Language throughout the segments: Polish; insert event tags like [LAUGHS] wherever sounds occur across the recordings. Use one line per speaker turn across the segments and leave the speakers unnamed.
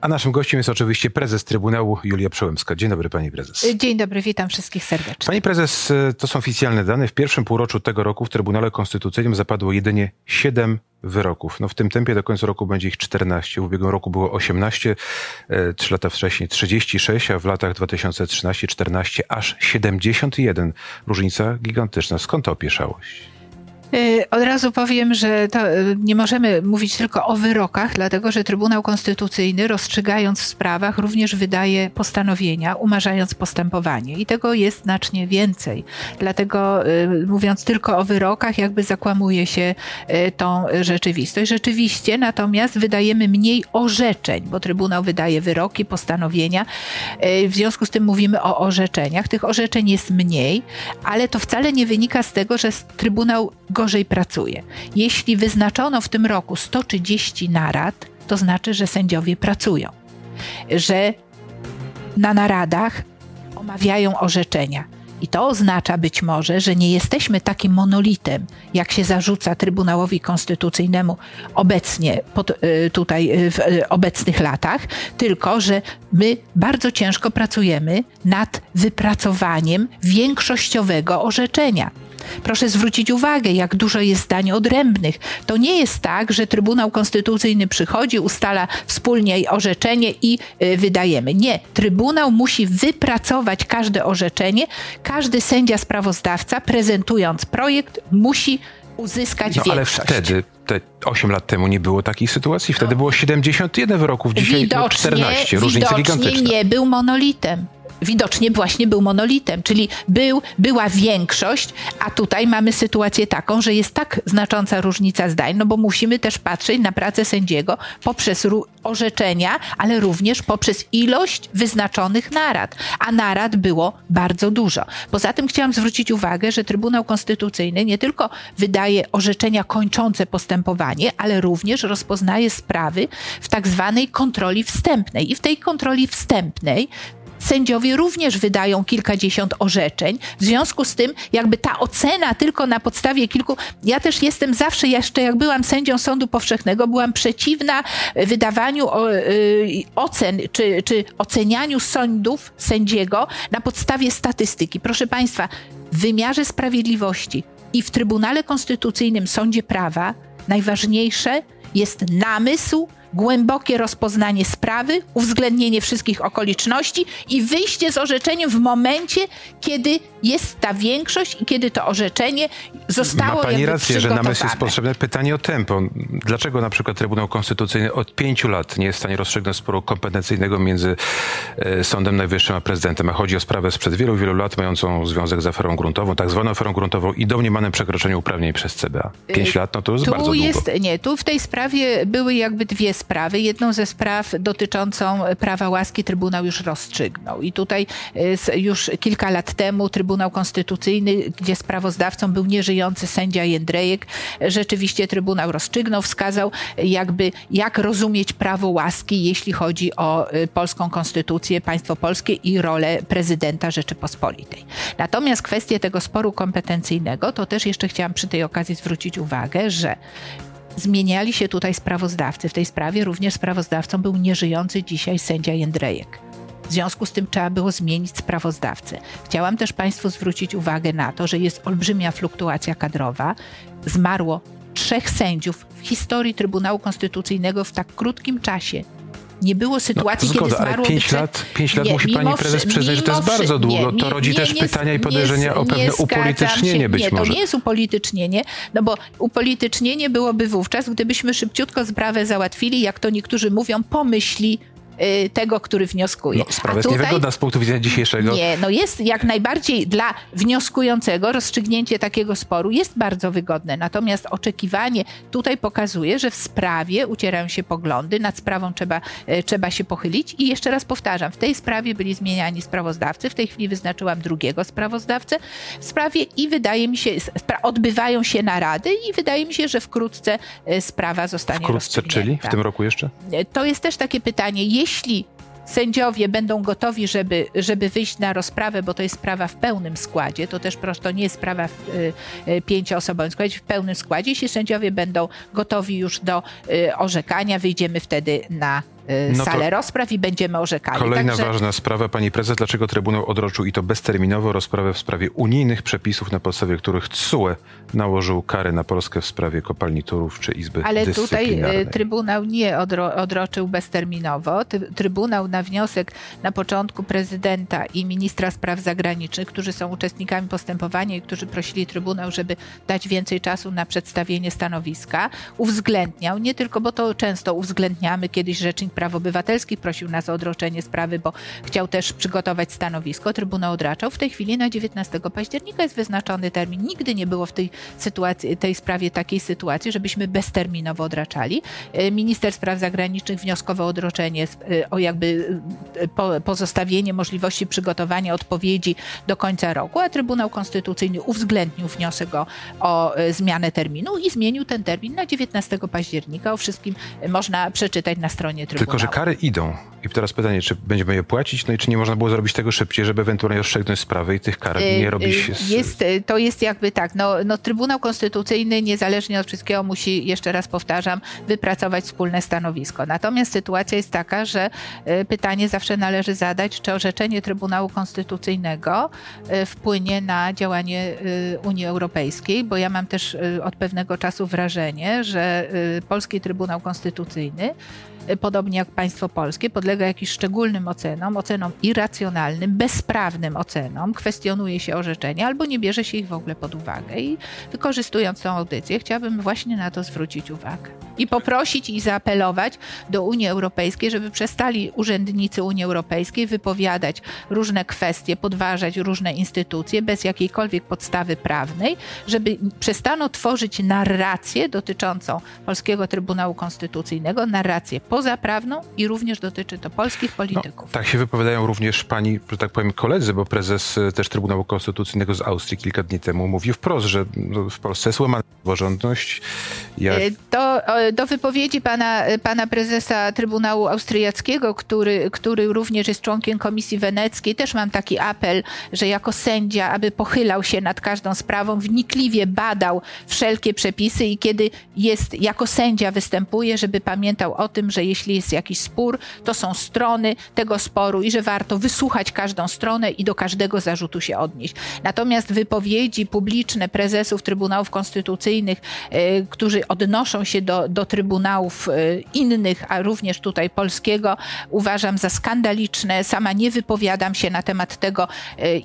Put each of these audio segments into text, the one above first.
A naszym gościem jest oczywiście prezes Trybunału Julia Przełębska. Dzień dobry pani prezes.
Dzień dobry, witam wszystkich serdecznie.
Pani prezes, e, to są oficjalne dane. W pierwszym półroczu tego roku w Trybunale Konstytucyjnym zapadło jedynie 7 wyroków. No w tym tempie do końca roku będzie ich 14. W ubiegłym roku było 18, e, trzy lata wcześniej 36, a w latach 2013-14 aż 71. Różnica gigantyczna. Skąd ta opieszałość?
Y, od razu powiem, że y, nie możemy mówić tylko o wyrokach, dlatego że Trybunał Konstytucyjny, rozstrzygając w sprawach, również wydaje postanowienia, umarzając postępowanie. I tego jest znacznie więcej. Dlatego y, mówiąc tylko o wyrokach, jakby zakłamuje się tą rzeczywistość. Rzeczywiście, natomiast wydajemy mniej orzeczeń, bo Trybunał wydaje wyroki, postanowienia. W związku z tym mówimy o orzeczeniach. Tych orzeczeń jest mniej, ale to wcale nie wynika z tego, że Trybunał gorzej pracuje. Jeśli wyznaczono w tym roku 130 narad, to znaczy, że sędziowie pracują, że na naradach omawiają orzeczenia. I to oznacza być może, że nie jesteśmy takim monolitem, jak się zarzuca Trybunałowi Konstytucyjnemu obecnie, pod, y, tutaj y, w y, obecnych latach, tylko że my bardzo ciężko pracujemy nad wypracowaniem większościowego orzeczenia. Proszę zwrócić uwagę, jak dużo jest zdań odrębnych. To nie jest tak, że Trybunał Konstytucyjny przychodzi, ustala wspólnie orzeczenie i y, wydajemy. Nie. Trybunał musi wypracować każde orzeczenie. Każdy sędzia sprawozdawca, prezentując projekt, musi uzyskać no, większość.
Ale wtedy, te 8 lat temu nie było takiej sytuacji. Wtedy no. było 71 wyroków, dzisiaj widocznie, 14. Różnica
widocznie
gigantyczna.
nie był monolitem widocznie właśnie był monolitem, czyli był, była większość, a tutaj mamy sytuację taką, że jest tak znacząca różnica zdań, no bo musimy też patrzeć na pracę sędziego poprzez orzeczenia, ale również poprzez ilość wyznaczonych narad, a narad było bardzo dużo. Poza tym chciałam zwrócić uwagę, że Trybunał Konstytucyjny nie tylko wydaje orzeczenia kończące postępowanie, ale również rozpoznaje sprawy w tak zwanej kontroli wstępnej. I w tej kontroli wstępnej sędziowie również wydają kilkadziesiąt orzeczeń. W związku z tym, jakby ta ocena tylko na podstawie kilku. Ja też jestem zawsze, jeszcze jak byłam sędzią Sądu Powszechnego, byłam przeciwna wydawaniu y, ocen czy, czy ocenianiu sądów sędziego na podstawie statystyki. Proszę Państwa, w wymiarze sprawiedliwości i w Trybunale Konstytucyjnym Sądzie Prawa najważniejsze jest namysł, głębokie rozpoznanie sprawy, uwzględnienie wszystkich okoliczności i wyjście z orzeczeniem w momencie, kiedy jest ta większość i kiedy to orzeczenie zostało
Ma pani rację,
że
namysł jest potrzebne. Pytanie o tempo. Dlaczego na przykład Trybunał Konstytucyjny od pięciu lat nie jest w stanie rozstrzygnąć sporu kompetencyjnego między e, Sądem Najwyższym a prezydentem, a chodzi o sprawę sprzed wielu, wielu lat mającą związek z aferą gruntową, tak zwaną aferą gruntową i domniemanym przekroczeniu uprawnień przez CBA. Pięć y, lat, no to jest tu bardzo długo. Jest,
nie, tu w tej sprawie były jakby dwie sprawy. Jedną ze spraw dotyczącą prawa łaski Trybunał już rozstrzygnął. I tutaj y, już kilka lat temu Trybunał Konstytucyjny, gdzie sprawozdawcą był nieżyjący sędzia Jędrejek, rzeczywiście Trybunał rozstrzygnął, wskazał jakby jak rozumieć prawo łaski, jeśli chodzi o y, polską konstytucję, państwo polskie i rolę prezydenta Rzeczypospolitej. Natomiast kwestię tego sporu kompetencyjnego, to też jeszcze chciałam przy tej okazji zwrócić uwagę, że zmieniali się tutaj sprawozdawcy. W tej sprawie również sprawozdawcą był nieżyjący dzisiaj sędzia Jędrejek. W związku z tym trzeba było zmienić sprawozdawcę. Chciałam też Państwu zwrócić uwagę na to, że jest olbrzymia fluktuacja kadrowa. Zmarło trzech sędziów w historii Trybunału Konstytucyjnego w tak krótkim czasie nie było no, sytuacji, no, zgoda, kiedy zmarło...
Ale pięć lat, pięć lat nie, musi pani prezes przyznać, że to jest bardzo długo. Nie, to rodzi też pytania i podejrzenia o pewne upolitycznienie się, być
nie,
może.
Nie, to nie jest upolitycznienie, no bo upolitycznienie byłoby wówczas, gdybyśmy szybciutko sprawę załatwili, jak to niektórzy mówią, pomyśli tego, który wnioskuje.
No, sprawa jest niewygodna z punktu widzenia dzisiejszego.
Nie, no jest jak najbardziej dla wnioskującego rozstrzygnięcie takiego sporu jest bardzo wygodne. Natomiast oczekiwanie tutaj pokazuje, że w sprawie ucierają się poglądy, nad sprawą trzeba, y, trzeba się pochylić i jeszcze raz powtarzam, w tej sprawie byli zmieniani sprawozdawcy, w tej chwili wyznaczyłam drugiego sprawozdawcę w sprawie i wydaje mi się, odbywają się narady i wydaje mi się, że wkrótce y, sprawa zostanie
Wkrótce, czyli w tym roku jeszcze?
To jest też takie pytanie, jeśli sędziowie będą gotowi, żeby, żeby wyjść na rozprawę, bo to jest sprawa w pełnym składzie, to też prosto to nie jest sprawa w y, y, pięcioosobowym składzie, w pełnym składzie. Jeśli sędziowie będą gotowi już do y, orzekania, wyjdziemy wtedy na no salę rozpraw i będziemy orzekali.
Kolejna Także... ważna sprawa, pani prezes, dlaczego Trybunał odroczył i to bezterminowo rozprawę w sprawie unijnych przepisów, na podstawie których TSUE nałożył kary na Polskę w sprawie kopalni Turów czy Izby
Ale tutaj Trybunał nie odro odroczył bezterminowo. Trybunał na wniosek na początku prezydenta i ministra spraw zagranicznych, którzy są uczestnikami postępowania i którzy prosili Trybunał, żeby dać więcej czasu na przedstawienie stanowiska, uwzględniał, nie tylko, bo to często uwzględniamy, kiedyś Rzecznik Praw Obywatelskich prosił nas o odroczenie sprawy, bo chciał też przygotować stanowisko. Trybunał odraczał. W tej chwili na 19 października jest wyznaczony termin. Nigdy nie było w tej sytuacji, tej sprawie takiej sytuacji, żebyśmy bezterminowo odraczali. E, minister Spraw Zagranicznych wnioskował o odroczenie, e, o jakby e, pozostawienie możliwości przygotowania odpowiedzi do końca roku, a Trybunał Konstytucyjny uwzględnił wniosek o, o zmianę terminu i zmienił ten termin na 19 października. O wszystkim można przeczytać na stronie Trybunału.
Tylko, że kary idą. I teraz pytanie, czy będziemy je płacić? No i czy nie można było zrobić tego szybciej, żeby ewentualnie rozstrzygnąć sprawę i tych kar nie robić?
Z... Jest, to jest jakby tak, no, no Trybunał Konstytucyjny niezależnie od wszystkiego musi, jeszcze raz powtarzam, wypracować wspólne stanowisko. Natomiast sytuacja jest taka, że pytanie zawsze należy zadać, czy orzeczenie Trybunału Konstytucyjnego wpłynie na działanie Unii Europejskiej, bo ja mam też od pewnego czasu wrażenie, że Polski Trybunał Konstytucyjny podobnie jak państwo polskie, podlega jakimś szczególnym ocenom, ocenom irracjonalnym, bezprawnym ocenom, kwestionuje się orzeczenia albo nie bierze się ich w ogóle pod uwagę. I wykorzystując tę audycję, chciałabym właśnie na to zwrócić uwagę. I poprosić i zaapelować do Unii Europejskiej, żeby przestali urzędnicy Unii Europejskiej wypowiadać różne kwestie, podważać różne instytucje bez jakiejkolwiek podstawy prawnej, żeby przestano tworzyć narrację dotyczącą Polskiego Trybunału Konstytucyjnego, narrację pozaprawną i również dotyczy to polskich polityków.
No, tak się wypowiadają również pani, że tak powiem, koledzy, bo prezes e, też Trybunału Konstytucyjnego z Austrii kilka dni temu mówił wprost, że no, w Polsce jest łamana praworządność.
Do, do wypowiedzi pana, pana prezesa Trybunału Austriackiego, który, który również jest członkiem Komisji Weneckiej, też mam taki apel, że jako sędzia, aby pochylał się nad każdą sprawą, wnikliwie badał wszelkie przepisy i kiedy jest jako sędzia występuje, żeby pamiętał o tym, że jeśli jest jakiś spór, to są strony tego sporu i że warto wysłuchać każdą stronę i do każdego zarzutu się odnieść. Natomiast wypowiedzi publiczne prezesów Trybunałów Konstytucyjnych, y, którzy odnoszą się do, do trybunałów y, innych, a również tutaj polskiego, uważam za skandaliczne. Sama nie wypowiadam się na temat tego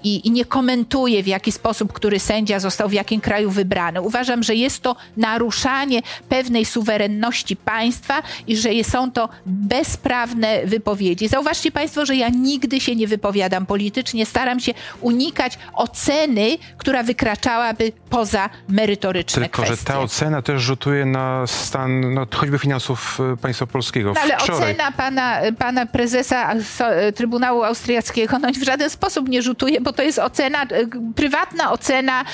i, i nie komentuję, w jaki sposób który sędzia został w jakim kraju wybrany. Uważam, że jest to naruszanie pewnej suwerenności państwa i że są to bezprawne wypowiedzi. Zauważcie Państwo, że ja nigdy się nie wypowiadam politycznie, staram się unikać oceny, która wykraczałaby poza merytoryczne
Tylko,
kwestie.
że ta ocena też rzutuje na stan no, choćby finansów e, państwa polskiego.
No, ale Wczoraj... ocena pana, pana prezesa e, Trybunału Austriackiego no, w żaden sposób nie rzutuje, bo to jest ocena, e, prywatna ocena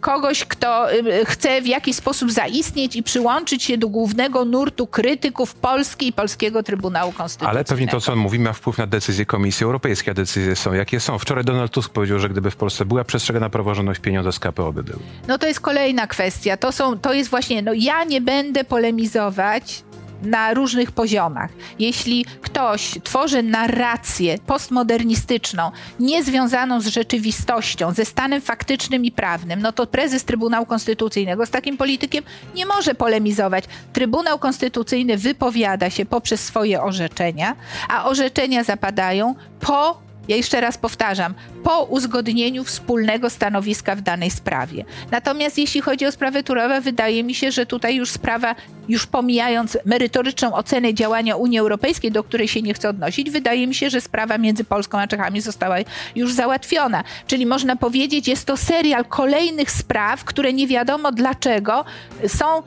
kogoś, kto chce w jakiś sposób zaistnieć i przyłączyć się do głównego nurtu krytyków Polski i Polskiego Trybunału Konstytucyjnego.
Pewnie to, co on mówi, ma wpływ na decyzje Komisji Europejskiej, a decyzje są jakie są. Wczoraj Donald Tusk powiedział, że gdyby w Polsce była przestrzegana praworządność, pieniądze z KPO by były.
No to jest kolejna kwestia. To, są, to jest właśnie, no ja nie będę polemizować na różnych poziomach. Jeśli ktoś tworzy narrację postmodernistyczną, niezwiązaną z rzeczywistością, ze stanem faktycznym i prawnym, no to prezes Trybunału Konstytucyjnego z takim politykiem nie może polemizować. Trybunał Konstytucyjny wypowiada się poprzez swoje orzeczenia, a orzeczenia zapadają po ja jeszcze raz powtarzam, po uzgodnieniu wspólnego stanowiska w danej sprawie. Natomiast jeśli chodzi o sprawę Turowa, wydaje mi się, że tutaj już sprawa, już pomijając merytoryczną ocenę działania Unii Europejskiej, do której się nie chcę odnosić, wydaje mi się, że sprawa między Polską a Czechami została już załatwiona. Czyli można powiedzieć, jest to serial kolejnych spraw, które nie wiadomo dlaczego są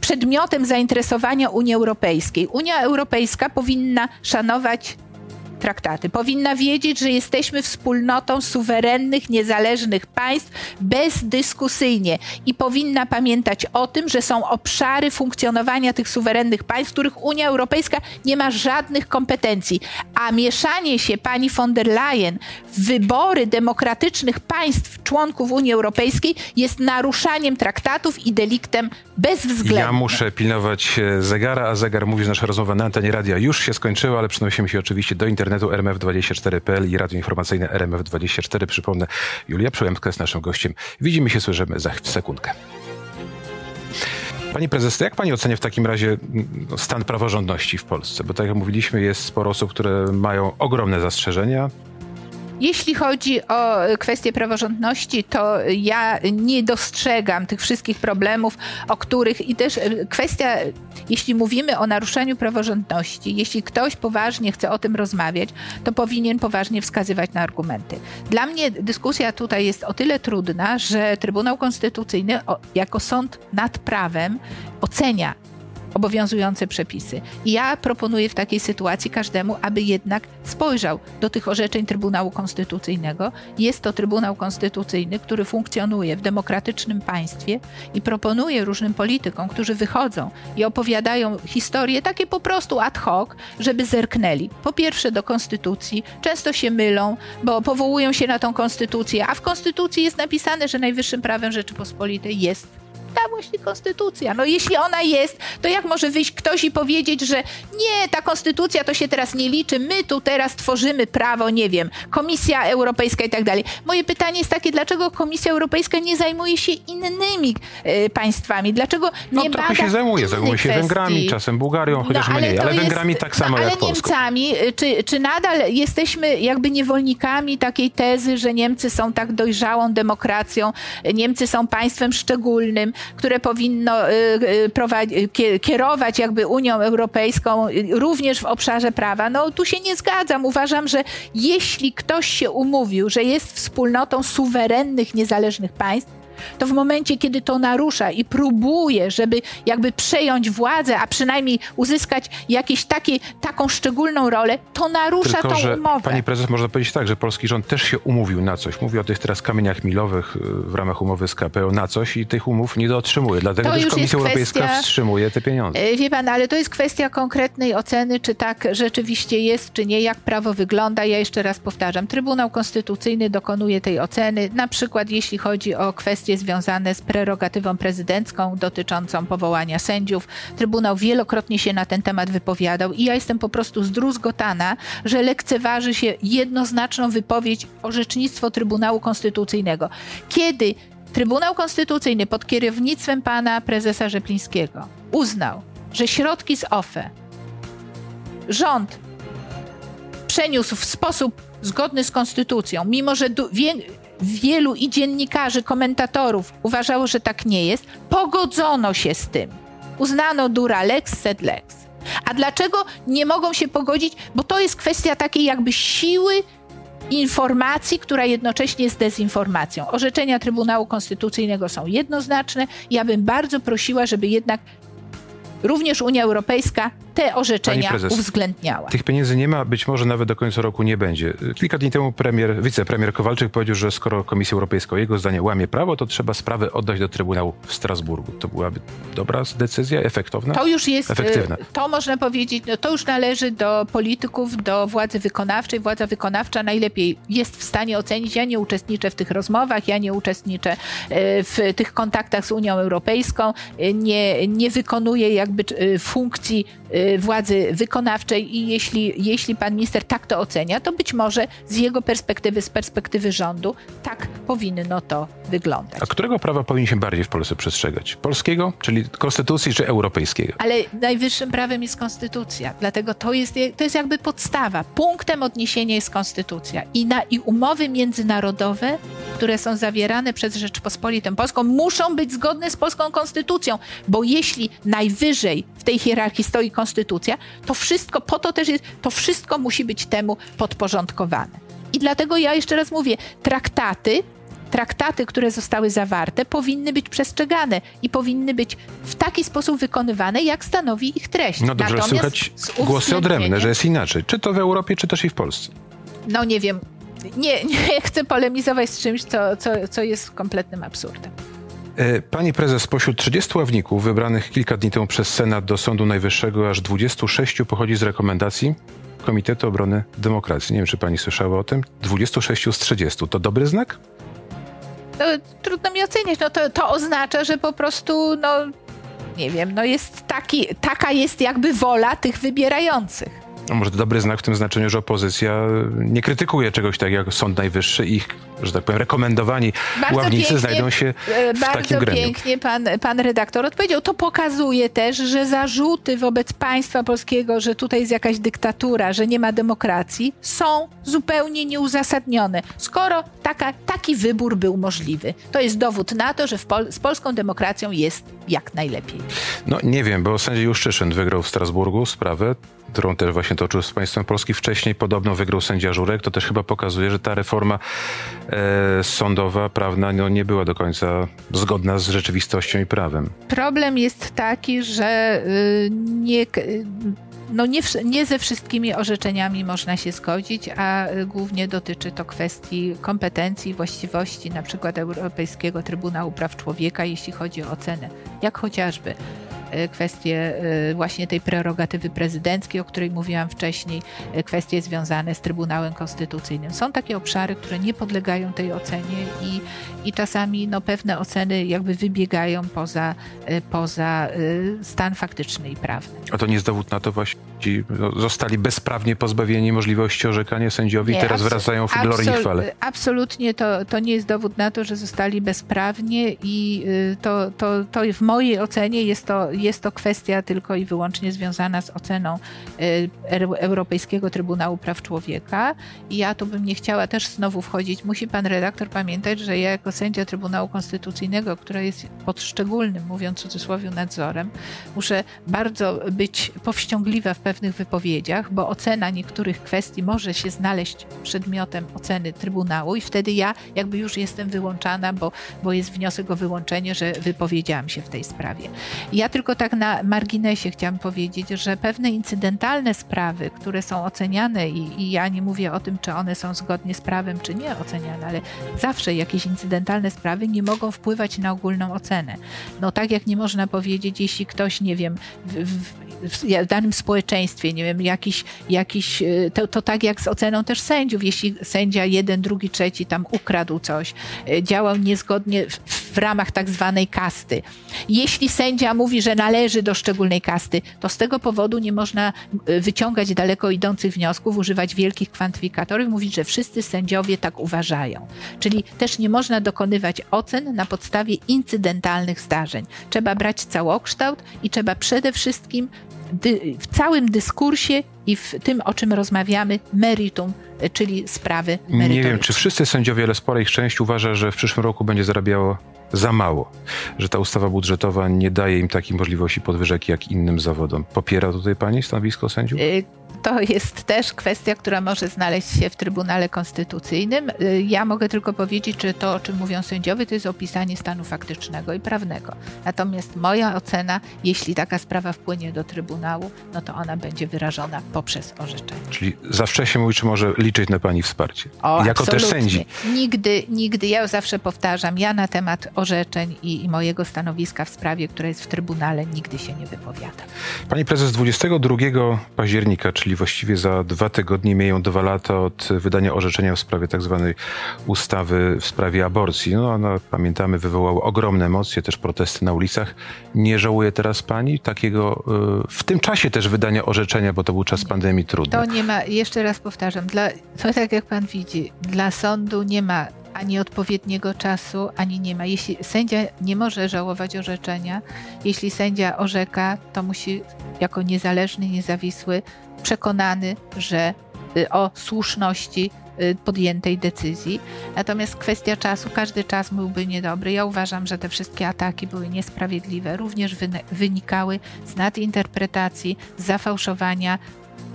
przedmiotem zainteresowania Unii Europejskiej. Unia Europejska powinna szanować traktaty. Powinna wiedzieć, że jesteśmy wspólnotą suwerennych, niezależnych państw bezdyskusyjnie i powinna pamiętać o tym, że są obszary funkcjonowania tych suwerennych państw, w których Unia Europejska nie ma żadnych kompetencji. A mieszanie się pani von der Leyen w wybory demokratycznych państw członków Unii Europejskiej jest naruszaniem traktatów i deliktem bezwzględnym.
Ja muszę pilnować e, zegara, a zegar mówi, że nasza rozmowa na antenie radia już się skończyła, ale przenosimy się oczywiście do internetu rmf24.pl i radio informacyjne RMF24. Przypomnę, Julia Przyłębska jest naszym gościem. Widzimy się, słyszymy za sekundkę. Pani prezes, to jak pani ocenia w takim razie mm, stan praworządności w Polsce? Bo tak jak mówiliśmy, jest sporo osób, które mają ogromne zastrzeżenia.
Jeśli chodzi o kwestię praworządności, to ja nie dostrzegam tych wszystkich problemów, o których i też e, kwestia, jeśli mówimy o naruszaniu praworządności, jeśli ktoś poważnie chce o tym rozmawiać, to powinien poważnie wskazywać na argumenty. Dla mnie dyskusja tutaj jest o tyle trudna, że Trybunał Konstytucyjny jako sąd nad prawem ocenia obowiązujące przepisy. Ja proponuję w takiej sytuacji każdemu, aby jednak spojrzał do tych orzeczeń Trybunału Konstytucyjnego. Jest to Trybunał Konstytucyjny, który funkcjonuje w demokratycznym państwie i proponuje różnym politykom, którzy wychodzą i opowiadają historie takie po prostu ad hoc, żeby zerknęli. Po pierwsze do Konstytucji, często się mylą, bo powołują się na tą Konstytucję, a w Konstytucji jest napisane, że najwyższym prawem Rzeczypospolitej jest ta właśnie konstytucja. No jeśli ona jest, to jak może wyjść ktoś i powiedzieć, że nie, ta konstytucja to się teraz nie liczy, my tu teraz tworzymy prawo, nie wiem, Komisja Europejska i tak dalej. Moje pytanie jest takie, dlaczego Komisja Europejska nie zajmuje się innymi y, państwami? Dlaczego
no,
nie
trochę się zajmuje, zajmuje się kwestii? Węgrami, czasem Bułgarią, chociaż no, ale mniej, ale Węgrami tak samo
no,
jak
Ale Niemcami, y, czy, czy nadal jesteśmy jakby niewolnikami takiej tezy, że Niemcy są tak dojrzałą demokracją, Niemcy są państwem szczególnym, które powinno y, y, kierować jakby Unią Europejską również w obszarze prawa. No tu się nie zgadzam. Uważam, że jeśli ktoś się umówił, że jest wspólnotą suwerennych, niezależnych państw, to w momencie, kiedy to narusza i próbuje, żeby jakby przejąć władzę, a przynajmniej uzyskać jakieś takie, taką szczególną rolę, to narusza
Tylko,
tą umowę.
Pani prezes, można powiedzieć tak, że polski rząd też się umówił na coś. Mówi o tych teraz kamieniach milowych y, w ramach umowy z KPO na coś i tych umów nie dotrzymuje. Dlatego to też Komisja Europejska kwestia, wstrzymuje te pieniądze.
E, wie pan, ale to jest kwestia konkretnej oceny, czy tak rzeczywiście jest, czy nie, jak prawo wygląda. Ja jeszcze raz powtarzam, Trybunał Konstytucyjny dokonuje tej oceny, na przykład jeśli chodzi o kwestie kwestie związane z prerogatywą prezydencką dotyczącą powołania sędziów. Trybunał wielokrotnie się na ten temat wypowiadał i ja jestem po prostu zdruzgotana, że lekceważy się jednoznaczną wypowiedź orzecznictwo Trybunału Konstytucyjnego. Kiedy Trybunał Konstytucyjny pod kierownictwem pana prezesa Rzeplińskiego uznał, że środki z OFE rząd przeniósł w sposób zgodny z konstytucją, mimo że wielu i dziennikarzy, komentatorów uważało, że tak nie jest, pogodzono się z tym. Uznano dura lex sed lex. A dlaczego nie mogą się pogodzić? Bo to jest kwestia takiej jakby siły informacji, która jednocześnie jest dezinformacją. Orzeczenia Trybunału Konstytucyjnego są jednoznaczne. Ja bym bardzo prosiła, żeby jednak również Unia Europejska te orzeczenia prezes, uwzględniała.
Tych pieniędzy nie ma, być może nawet do końca roku nie będzie. Kilka dni temu premier, wicepremier Kowalczyk powiedział, że skoro Komisja Europejska jego zdanie łamie prawo, to trzeba sprawę oddać do Trybunału w Strasburgu. To byłaby dobra decyzja, efektowna?
To już jest, efektywna. to można powiedzieć, no to już należy do polityków, do władzy wykonawczej. Władza wykonawcza najlepiej jest w stanie ocenić. Ja nie uczestniczę w tych rozmowach, ja nie uczestniczę e, w tych kontaktach z Unią Europejską, e, nie, nie wykonuję jakby funkcji Y, władzy wykonawczej i jeśli, jeśli pan minister tak to ocenia, to być może z jego perspektywy, z perspektywy rządu, tak powinno to wyglądać.
A którego prawa powinien się bardziej w Polsce przestrzegać? Polskiego, czyli konstytucji, czy europejskiego?
Ale najwyższym prawem jest konstytucja, dlatego to jest, to jest jakby podstawa. Punktem odniesienia jest konstytucja i, na, i umowy międzynarodowe, które są zawierane przez Rzeczpospolitą Polską, muszą być zgodne z polską konstytucją, bo jeśli najwyżej w tej hierarchii stoi konstytucja, to wszystko, po to też jest, to wszystko musi być temu podporządkowane. I dlatego ja jeszcze raz mówię, traktaty traktaty, które zostały zawarte, powinny być przestrzegane i powinny być w taki sposób wykonywane, jak stanowi ich treść.
No dobrze,
Natomiast
słychać głosy odrębne, że jest inaczej. Czy to w Europie, czy też i w Polsce.
No nie wiem. Nie, [LAUGHS] nie chcę polemizować z czymś, co, co, co jest kompletnym absurdem.
E, Pani prezes, spośród 30 ławników wybranych kilka dni temu przez Senat do Sądu Najwyższego aż 26 pochodzi z rekomendacji Komitetu Obrony Demokracji. Nie wiem, czy pani słyszała o tym. 26 z 30. To dobry znak?
To trudno mi oceniać. No to, to oznacza, że po prostu, no nie wiem, no jest taki, taka jest jakby wola tych wybierających.
Może to dobry znak w tym znaczeniu, że opozycja nie krytykuje czegoś tak jak Sąd Najwyższy i ich, że tak powiem, rekomendowani
Bardzo
ławnicy
pięknie,
znajdą się
E,
w takim
Bardzo
gremium.
pięknie pan, pan redaktor odpowiedział. To pokazuje też, że zarzuty wobec państwa polskiego, że tutaj jest jakaś dyktatura, że nie ma demokracji, są zupełnie nieuzasadnione. Skoro taka, taki wybór był możliwy, to jest dowód na to, że Pol- z polską demokracją jest jak najlepiej.
No nie wiem, bo sędzia Juszczyszyn wygrał w Strasburgu sprawę, którą też właśnie toczył z państwem Polski. Wcześniej podobno wygrał sędzia Żurek. To też chyba pokazuje, że ta reforma e, sądowa, prawna no, nie była do końca zgodna z rzeczywistością i prawem.
Problem jest taki, że y, nie, y, no nie, nie ze wszystkimi orzeczeniami można się zgodzić, a y, głównie dotyczy to kwestii kompetencji, właściwości, na przykład Europejskiego Trybunału Praw Człowieka, jeśli chodzi o ocenę, jak chociażby kwestie y, właśnie tej prerogatywy prezydenckiej, o której mówiłam wcześniej, y, kwestie związane z Trybunałem Konstytucyjnym. Są takie obszary, które nie podlegają tej ocenie i, i czasami no, pewne oceny jakby wybiegają poza, y, poza y, stan faktyczny i prawny.
A to nie jest dowód na to właśnie, ci no, zostali bezprawnie pozbawieni możliwości orzekania sędziowie i
Nie,
teraz
abso-
wracają w glorii i
absol-
chwale.
Absolutnie to, to nie jest dowód na to, że zostali bezprawnie i y, to, to, to w mojej ocenie jest to, jest to kwestia tylko i wyłącznie związana z oceną Euro- Europejskiego Trybunału Praw Człowieka i ja tu bym nie chciała też znowu wchodzić. Musi pan redaktor pamiętać, że ja jako sędzia Trybunału Konstytucyjnego, która jest pod szczególnym, mówiąc w cudzysłowie, nadzorem, muszę bardzo być powściągliwa w pewnych wypowiedziach, bo ocena niektórych kwestii może się znaleźć przedmiotem oceny Trybunału i wtedy ja jakby już jestem wyłączana, bo, bo jest wniosek o wyłączenie, że wypowiedziałam się w tej sprawie. Ja tylko tak na marginesie chciałam powiedzieć, że pewne incydentalne sprawy, które są oceniane i, i ja nie mówię o tym, czy one są zgodnie z prawem, czy nie oceniane, ale zawsze jakieś incydentalne sprawy nie mogą wpływać na ogólną ocenę. No tak jak nie można powiedzieć, jeśli ktoś, nie wiem, w, w, w danym społeczeństwie, nie wiem, jakiś, jakiś y, to, to tak jak z oceną też sędziów, jeśli sędzia jeden, drugi, trzeci tam ukradł coś, y, działał niezgodnie w, w ramach tak zwanej kasty. Jeśli sędzia mówi, że należy do szczególnej kasty, to z tego powodu nie można y, wyciągać daleko idących wniosków, używać wielkich kwantyfikatorów, mówić, że wszyscy sędziowie tak uważają. Czyli też nie można dokonywać ocen na podstawie incydentalnych zdarzeń. Trzeba brać całokształt i trzeba przede wszystkim w całym dyskursie i w tym, o czym rozmawiamy, meritum, y, czyli sprawy merytoryczne.
Nie wiem, czy wszyscy sędziowie, ale spora ich część uważa, że w przyszłym roku będzie zarabiało za mało, że ta ustawa budżetowa nie daje im takiej możliwości podwyżek jak innym zawodom. Popiera tutaj pani stanowisko sędziów?
To jest też kwestia, która może znaleźć się w Trybunale Konstytucyjnym. Y, Ja mogę tylko powiedzieć, że to, o czym mówią sędziowie, to jest opisanie stanu faktycznego i prawnego. Natomiast moja ocena, jeśli taka sprawa wpłynie do Trybunału, no to ona będzie wyrażona poprzez orzeczenie.
Czyli za wcześnie mówi, czy może liczyć na pani wsparcie?
O,
jako też
absolutnie.
sędzi.
Nigdy, nigdy, ja zawsze powtarzam, ja na temat orzeczeń i, i mojego stanowiska w sprawie, która jest w Trybunale, nigdy się nie wypowiadam.
Pani prezes, 22 października, czyli właściwie za dwa tygodnie, mijają dwa lata od wydania orzeczenia w sprawie tak zwanej ustawy w sprawie aborcji. No, ona, pamiętamy, wywołała ogromne emocje, też protesty na ulicach. Nie żałuje teraz pani takiego, y, w tym czasie też wydania orzeczenia, bo to był czas pandemii trudny.
To nie ma, jeszcze raz powtarzam, dla, to [LAUGHS] tak jak pan widzi, dla sądu nie ma ani odpowiedniego czasu, ani nie ma. Jeśli sędzia nie może żałować orzeczenia, jeśli sędzia orzeka, to musi jako niezależny, niezawisły, przekonany, że y, o słuszności y, podjętej decyzji. Natomiast kwestia czasu, każdy czas byłby niedobry. Ja uważam, że te wszystkie ataki były niesprawiedliwe, również wynikały z nadinterpretacji, z zafałszowania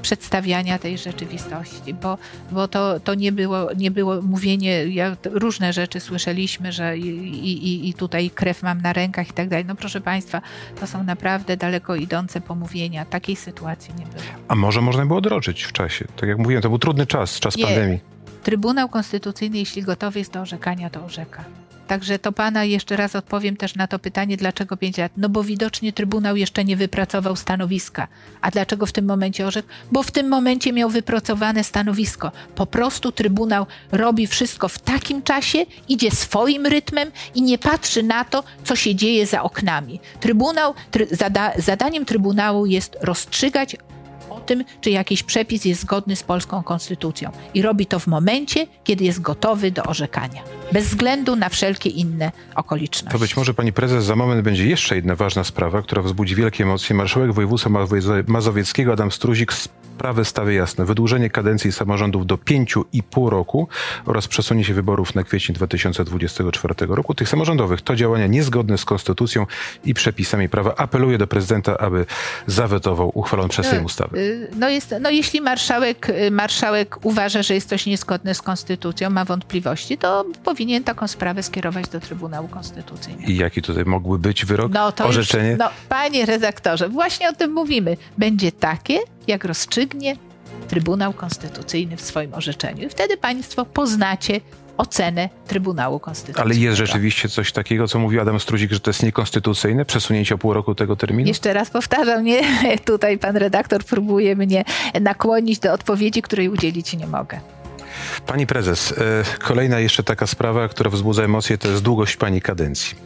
przedstawiania tej rzeczywistości, bo, bo to, to nie, było, nie było mówienie, ja, różne rzeczy słyszeliśmy, że i, i, i tutaj krew mam na rękach i tak dalej. No proszę Państwa, to są naprawdę daleko idące pomówienia. Takiej sytuacji nie było.
A może można było odroczyć w czasie? Tak jak mówiłem, to był trudny czas, czas
Nie.
pandemii.
Trybunał Konstytucyjny, jeśli gotowy jest do orzekania, to orzeka. Także to pana jeszcze raz odpowiem też na to pytanie, dlaczego 5 lat? No bo widocznie Trybunał jeszcze nie wypracował stanowiska. A dlaczego w tym momencie orzekł? Bo w tym momencie miał wypracowane stanowisko. Po prostu Trybunał robi wszystko w takim czasie, idzie swoim rytmem i nie patrzy na to, co się dzieje za oknami. Trybunał, try, zada, zadaniem Trybunału jest rozstrzygać tym, czy jakiś przepis jest zgodny z polską konstytucją. I robi to w momencie, kiedy jest gotowy do orzekania. Bez względu na wszelkie inne okoliczności.
To być może pani prezes za moment będzie jeszcze jedna ważna sprawa, która wzbudzi wielkie emocje. Marszałek województwa Mazowie- mazowieckiego Adam Struzik sprawę stawia jasno. Wydłużenie kadencji samorządów do pięciu i pół roku oraz przesunięcie wyborów na kwiecień 2024 roku. Tych samorządowych to działania niezgodne z konstytucją i przepisami prawa. Apeluje do prezydenta, aby zawetował uchwaloną przez Sejm ustawy.
Y, No, jest, no jeśli marszałek, y, marszałek uważa, że jest coś niezgodne z konstytucją, ma wątpliwości, to powinien taką sprawę skierować do Trybunału Konstytucyjnego.
I jaki tutaj mógłby być wyrok?
No to
Orzeczenie?
Już, no, panie redaktorze, właśnie o tym mówimy. Będzie takie, jak rozstrzygnie Trybunał Konstytucyjny w swoim orzeczeniu. I wtedy państwo poznacie ocenę Trybunału Konstytucyjnego.
Ale jest rzeczywiście coś takiego, co mówił Adam Struzik, że to jest niekonstytucyjne, przesunięcie o pół roku tego terminu?
Jeszcze raz powtarzam, nie, [LAUGHS] tutaj pan redaktor próbuje mnie nakłonić do odpowiedzi, której udzielić nie mogę.
Pani prezes, e, kolejna jeszcze taka sprawa, która wzbudza emocje, to jest długość pani kadencji.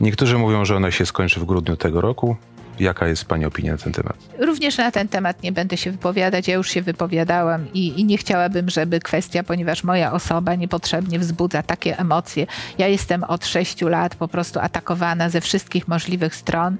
Niektórzy mówią, że ona się skończy w grudniu tego roku. Jaka jest pani opinia na ten temat?
Również na ten temat nie będę się wypowiadać. Ja już się wypowiadałam i, i nie chciałabym, żeby kwestia, ponieważ moja osoba niepotrzebnie wzbudza takie emocje. Ja jestem od sześciu lat po prostu atakowana ze wszystkich możliwych stron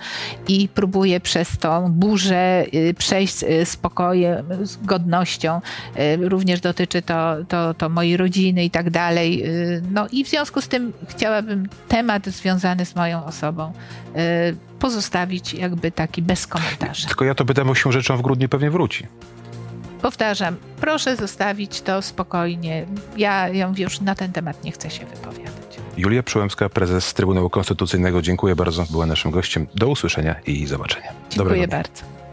i próbuję przez tą burzę y, przejść y, spokojem, z godnością. Y, Również dotyczy to, to, to mojej rodziny i tak dalej. No i w związku z tym chciałabym temat związany z moją osobą pozostawić jakby taki bez komentarza.
Tylko ja to pytam, się rzeczą w grudniu pewnie wróci.
Powtarzam, proszę zostawić to spokojnie. Ja, mówię, już na ten temat nie chcę się wypowiadać.
Julia Przyłębska, prezes Trybunału Konstytucyjnego, dziękuję bardzo, była naszym gościem. Do usłyszenia i zobaczenia.
Dziękuję
Dobrego
bardzo.